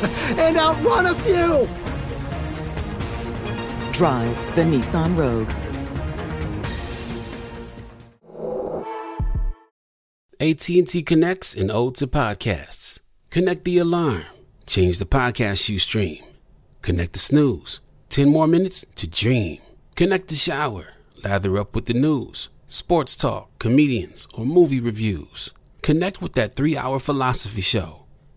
Whoa! and outrun a few! Drive the Nissan Rogue. AT&T connects an ode to podcasts. Connect the alarm. Change the podcast you stream. Connect the snooze. 10 more minutes to dream. Connect the shower. Lather up with the news, sports talk, comedians, or movie reviews. Connect with that three hour philosophy show.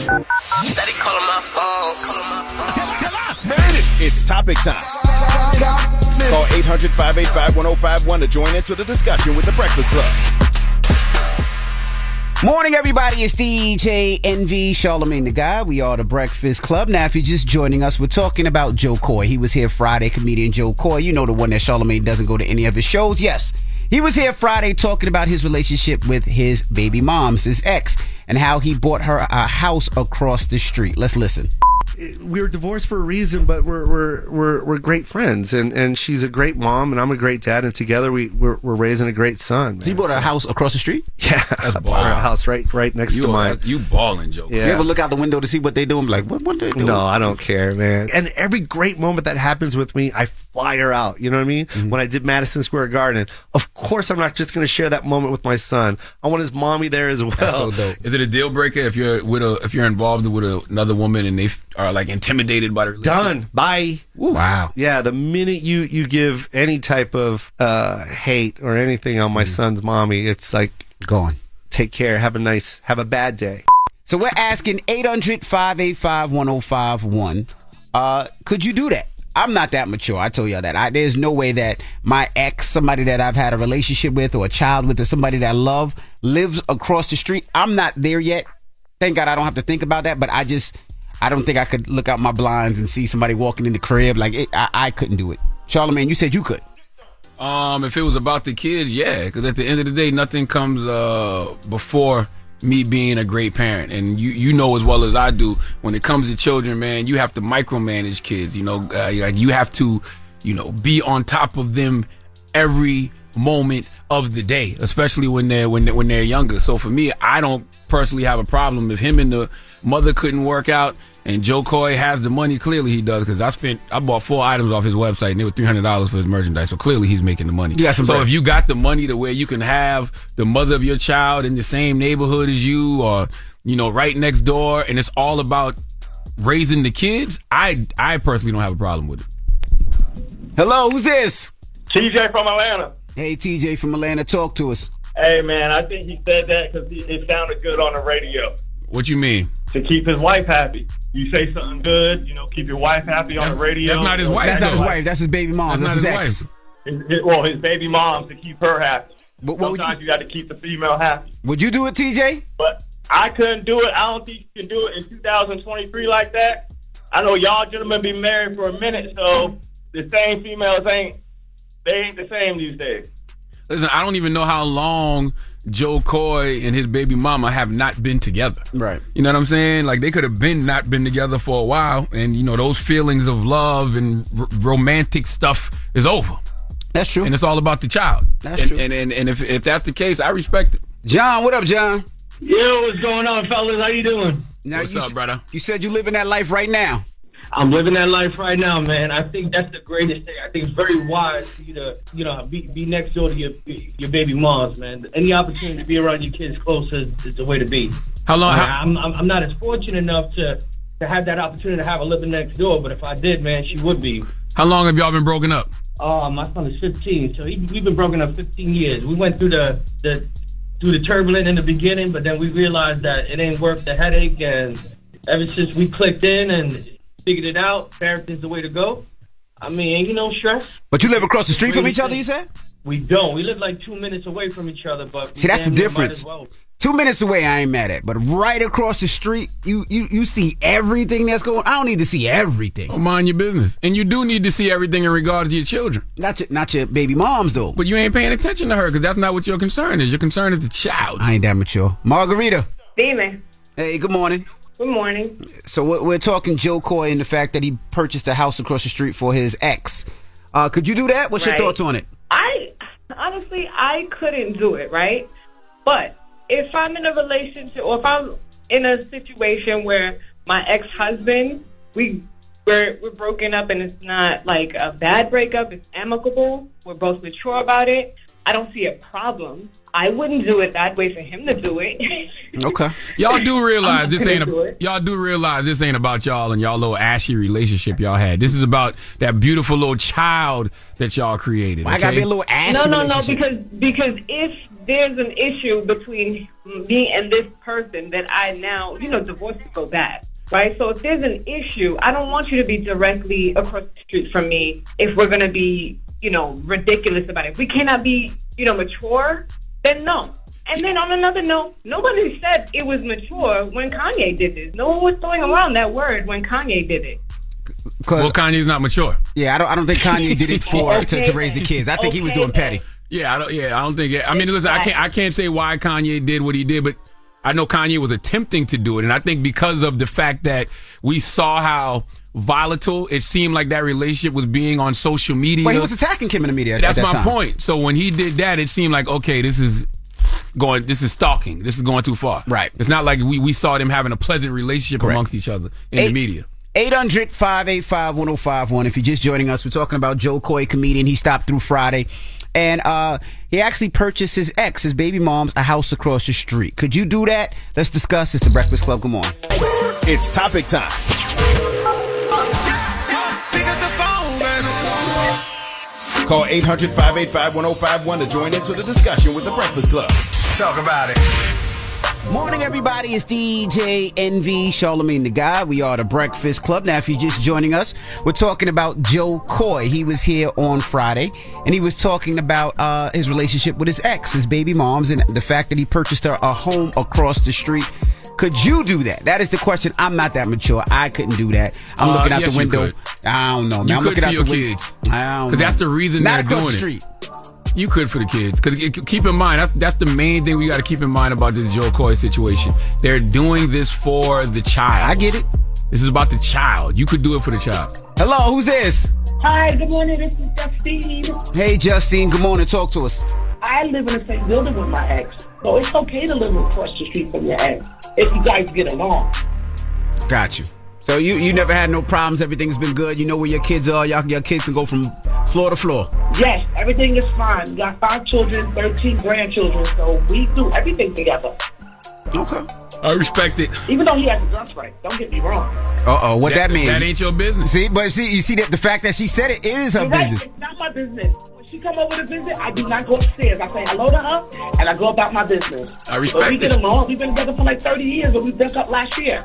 Phone. Oh, it's topic time. Call 800 585 1051 to join into the discussion with the Breakfast Club. Morning, everybody. It's DJ Envy Charlemagne Tha God. We are the Breakfast Club. Now, if you're just joining us, we're talking about Jo Koy. He was here Friday, comedian Jo Koy. You know the one that Charlemagne doesn't go to any of his shows. Yes, he was here Friday talking about his relationship with his baby moms, his ex, and how he bought her a house across the street. Let's listen. We were divorced for a reason, but we're we're we're, we're great friends, and, and she's a great mom, and I'm a great dad, and together we we're, we're raising a great son. So you bought a house across the street? Yeah, That's I a house right right next You to are- mine. you balling, Joe. Yeah. You ever look out the window to see what they doing? Like, what what they doing? No, I don't care, man. And every great moment that happens with me, I fly her out. You know what I mean? Mm-hmm. When I did Madison Square Garden, of course I'm not just going to share that moment with my son. I want his mommy there as well. That's so dope. Is it a deal breaker if you're with a if you're involved with a, another woman and they f- are like intimidated by the relationship? Done. Bye. Wow. Yeah, the minute you you give any type of uh, hate or anything on my Mm-hmm. son's mommy, it's like Gone. take care, have a nice, have a bad day. So we're asking 800 585 1051. Uh, could you do that? I'm not that mature. I told y'all that. I, there's no way that my ex, somebody that I've had a relationship with or a child with or somebody that I love lives across the street. I'm not there yet. Thank God I don't have to think about that, but I just, I don't think I could look out my blinds and see somebody walking in the crib. Like, it, I, I couldn't do it. Charlemagne, you said you could. Um, if it was about the kids, yeah, because at the end of the day, nothing comes uh before me being a great parent, and you you know as well as I do when it comes to children, man, you have to micromanage kids. You know, uh, like you have to, you know, be on top of them every moment of the day, especially when they're when they're, when they're younger. So for me, I don't personally have a problem if him and the mother couldn't work out and Jo Koy has the money. Clearly he does because I spent I bought four items off his website and it was three hundred dollars for his merchandise. So clearly he's making the money. You got some so bread. if you got the money to where you can have the mother of your child in the same neighborhood as you or you know right next door and it's all about raising the kids, I I personally don't have a problem with it. Hello, who's this? TJ from Atlanta. Hey, TJ from Atlanta, talk to us. Hey man, I think he said that because it sounded good on the radio What you mean? To keep his wife happy. You say something good, you know, keep your wife happy on the radio. that's not his wife, That's not his wife. That's his baby mom. That's That's, not his his ex. His, his- well, his baby mom to keep her happy. But what would Sometimes you, you got to keep the female happy. would you do it, TJ? But I couldn't do it. I don't think you can do it in 2023 like that. I know y'all gentlemen be married for a minute, so the same females ain't they ain't the same these days. Listen, I don't even know how long Jo Koy and his baby mama have not been together. Right. You know what I'm saying? Like they could have been not been together for a while, and you know those feelings of love and r- romantic stuff is over, That's true. and it's all about the child. That's and, true. And and, and if if that's the case, I respect it. John, what up, John? Yo, what's going on, fellas? How you doing? Now, What's you, up, s- brother? You said you living that life right now. I'm living that life right now, man. I think that's the greatest thing. I think it's very wise for you to, you know, be, be next door to your your baby moms, man. Any opportunity to be around your kids closer is, is the way to be. How long? I, How, I'm, I'm I'm not as fortunate enough to to have that opportunity to have a living next door, but if I did, man, she would be. how long have y'all been broken up? Oh, my son is 15, so he, we've been broken up 15 years. We went through the the through the turbulent in the beginning, but then we realized that it ain't worth the headache. And ever since we clicked in and figured it out, parenting's the way to go. I mean, ain't you no stress? But you live across the street from each other, you said? We don't. We live like two minutes away from each other, but See, that's the damn near might difference. well. Two minutes away, I ain't mad at, but right across the street, you you you see everything that's going. I don't need to see everything. Don't mind your business, and you do need to see everything in regards to your children. Not your not your baby moms though. But you ain't paying attention to her because that's not what your concern is. Your concern is the child. I ain't that mature. Margarita. Demon. Hey, good morning. Good morning. So we're, we're talking Jo Koy and the fact that he purchased a house across the street for his ex. Uh, could you do that? What's Right. your thoughts on it? I honestly I couldn't do it, right? But if I'm in a relationship or if I'm in a situation where my ex husband we we're we're broken up and it's not like a bad breakup, it's amicable, we're both mature about it. I don't see a problem. I wouldn't do it that way for him to do it. Okay. Y'all do realize this ain't a, it. y'all do realize this ain't about y'all and y'all little ashy relationship y'all had. This is about that beautiful little child that y'all created. I gotta be a little ashy. no, no, no, because because if there's an issue between me and this person that I now, you know, divorce would go bad, right? So if there's an issue, I don't want you to be directly across the street from me if we're gonna be, you know, ridiculous about it. If we cannot be, you know, mature, then no. And then on another note, nobody said it was mature when Kanye did this. No one was throwing around that word when Kanye did it. Well, Kanye's not mature. yeah, I don't. I don't think Kanye did it for to, to raise the kids. I think he was doing petty. Yeah, I don't. Yeah, I don't think. I mean, listen, I can't. I can't say why Kanye did what he did, but I know Kanye was attempting to do it, and I think because of the fact that we saw how volatile it seemed like that relationship was being on social media. But he was attacking Kim in the media. That's at my time. point. So when he did that, it seemed like okay, this is going. This is stalking. This is going too far. Right. It's not like we we saw them having a pleasant relationship Correct. amongst each other in Eight- the media. 800 585 1051. If you're just joining us, we're talking about Jo Koy, comedian. He stopped through Friday. And uh, he actually purchased his ex, his baby mom's, a house across the street. Could you do that? Let's discuss. It's the Breakfast Club. Come on. It's topic time. Call 800 585 1051 to join into the discussion with the Breakfast Club. Talk about it. Morning, everybody. It's DJ Envy, Charlemagne Tha God. We are the Breakfast Club. Now, if you're just joining us, we're talking about Jo Koy. He was here on Friday, and he was talking about uh, his relationship with his ex, his baby moms, and the fact that he purchased her a home across the street. Could you do that? That is the question. I'm not that mature. I couldn't do that. I'm Uh, looking out yes, the window. I don't know, man. You I'm could looking for out your the kids. I don't know. Because that's the reason not they're doing the it. street. You could for the kids. Because keep in mind, that's, that's the main thing we got to keep in mind about this Jo Koy situation. They're doing this for the child. I get it. This is about the child. You could do it for the child. Hello, who's this? Hi, good morning. This is Justine. Hey, Justine. Good morning. Talk to us. I live in the same building with my ex, so it's okay to live across the street from your ex if you guys get along. Got you. So you you never had no problems. Everything's been good. You know where your kids are. Y'all, your kids can go from floor to floor. Yes, everything is fine. We got five children, thirteen grandchildren, so we do everything together. Okay. I respect it. Even though he has a gunfight, don't get me wrong. Uh oh, what that, That- mean? that ain't your business. See, but see, you see that the fact that she said it is her You're right, business. It's not my business. When she come over to visit, I do not go upstairs. I say hello to her, and I go about my business. I But respect we it. get along. We've been together for like 30 years, but we broke up last year.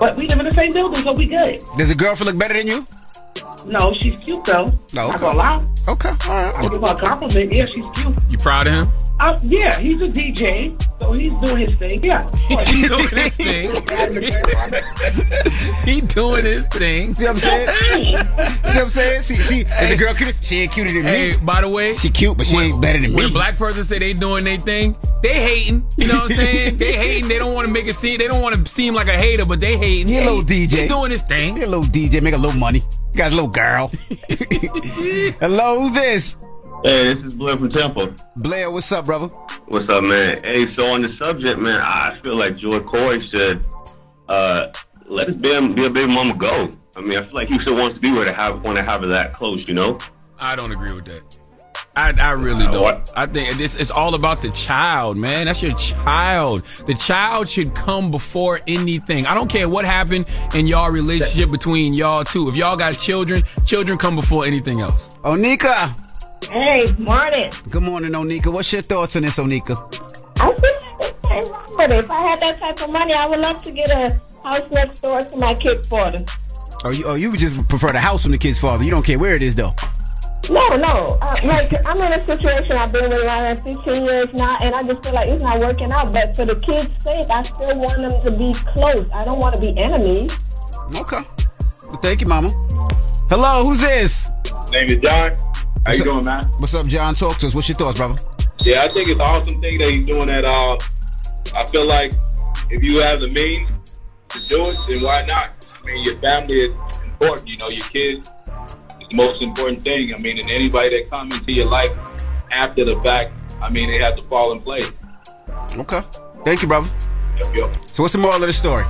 But we live in the same building, so we good. Does the girlfriend look better than you? No, she's cute though. No, Not okay. gonna lie. Okay, all right. I give her a compliment. Yeah, she's cute. You proud of him? Uh, yeah, he's a DJ, so he's doing his thing. Yeah, of course. He doing his thing. he doing his thing. See what I'm saying? See what I'm saying? See, she, and the girl cute. She ain't cuter than Hey, me. by the way, She cute, but she ain't better than when me. a black person say they doing their thing, they hating. You know what I'm saying? they hating. They don't want to make it seem. They don't want to seem like a hater, but they hating. He a little DJ. He doing his thing. He a little DJ, make a little money. You got a little girl. Hello, who's this? Hey, this is Blair from Temple. Blair, what's up, brother? What's up, man? Hey, so on the subject, man, I feel like Joy Corey should uh, let his baby, be a baby mama go. I mean, I feel like he still wants to be with her, have want to have her that close, you know? I don't agree with that. I, I really Uh, don't. what? I think this it's all about the child, man. That's your child. The child should come before anything. I don't care what happened in y'all relationship between y'all two. If y'all got children, children come before anything else. Onika. Hey, morning. Good morning, Onika. What's your thoughts on this, Onika? I think there's nothing wrong with it. If I had that type of money, I would love to get a house next door to my kid's father. Oh, you, oh, you would just prefer the house from the kid's father. You don't care where it is, though. No, no. Uh, like I'm in a situation I've been with around 15 years now, and I just feel like it's not working out. But for the kids' sake, I still want them to be close. I don't want to be enemies. Okay. Well, thank you, Mama. Hello, who's this? Name is John. How What's you up? doing, man? What's up, John? Talk to us. What's your thoughts, brother? Yeah, I think it's an awesome thing that he's doing that. Uh, I feel like if you have the means to do it, then why not? I mean, your family is important. You know, your kids is the most important thing. I mean, and anybody that comes into your life after the fact, I mean, they have to fall in place. Okay. Thank you, brother. Yep, yep. So, what's the moral of the story?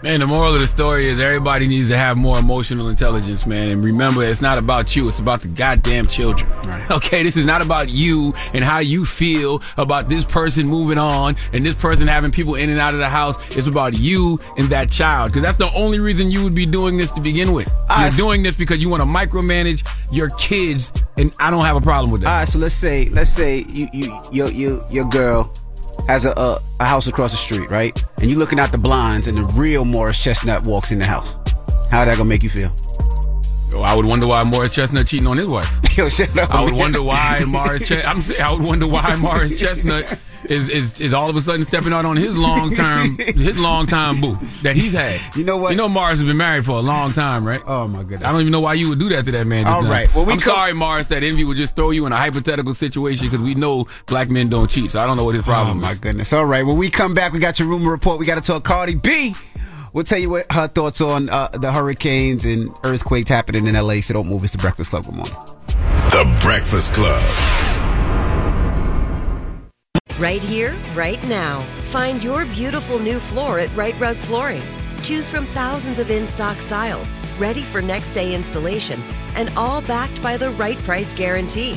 Man, the moral of the story is everybody needs to have more emotional intelligence, man. And remember, it's not about you, it's about the goddamn children. Okay, this is not about you and how you feel about this person moving on and this person having people in and out of the house. It's about you and that child. Because that's the only reason you would be doing this to begin with. You're doing this because you want to micromanage your kids, and I don't have a problem with that. All right, so let's say let's say you you your your your girl has a, a a house across the street, right? And you're looking out the blinds, and the real Morris Chestnut walks in the house. How that gonna make you feel? I would wonder why Morris Chestnut cheating on his wife. Yo, shut up. I would wonder why Morris. Ch- I'm saying I would wonder why Morris Chestnut is, is is all of a sudden stepping out on his long term his long time boo that he's had. You know what? You know Morris has been married for a long time, right? Oh my goodness. I don't even know why you would do that to that man. All right. Well, we I'm come- sorry, Morris. That envy would just throw you in a hypothetical situation because we know black men don't cheat. So I don't know what his problem Oh my is. goodness. All right. When we come back, we got your rumor report. We got to talk Cardi B. We'll tell you what her thoughts on uh, the hurricanes and earthquakes happening in LA. So don't move. It's the Breakfast Club. Good morning. The Breakfast Club. Right here, right now. Find your beautiful new floor at Rite Rug Flooring. Choose from thousands of in stock styles, ready for next day installation, and all backed by the right price guarantee.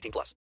18 plus.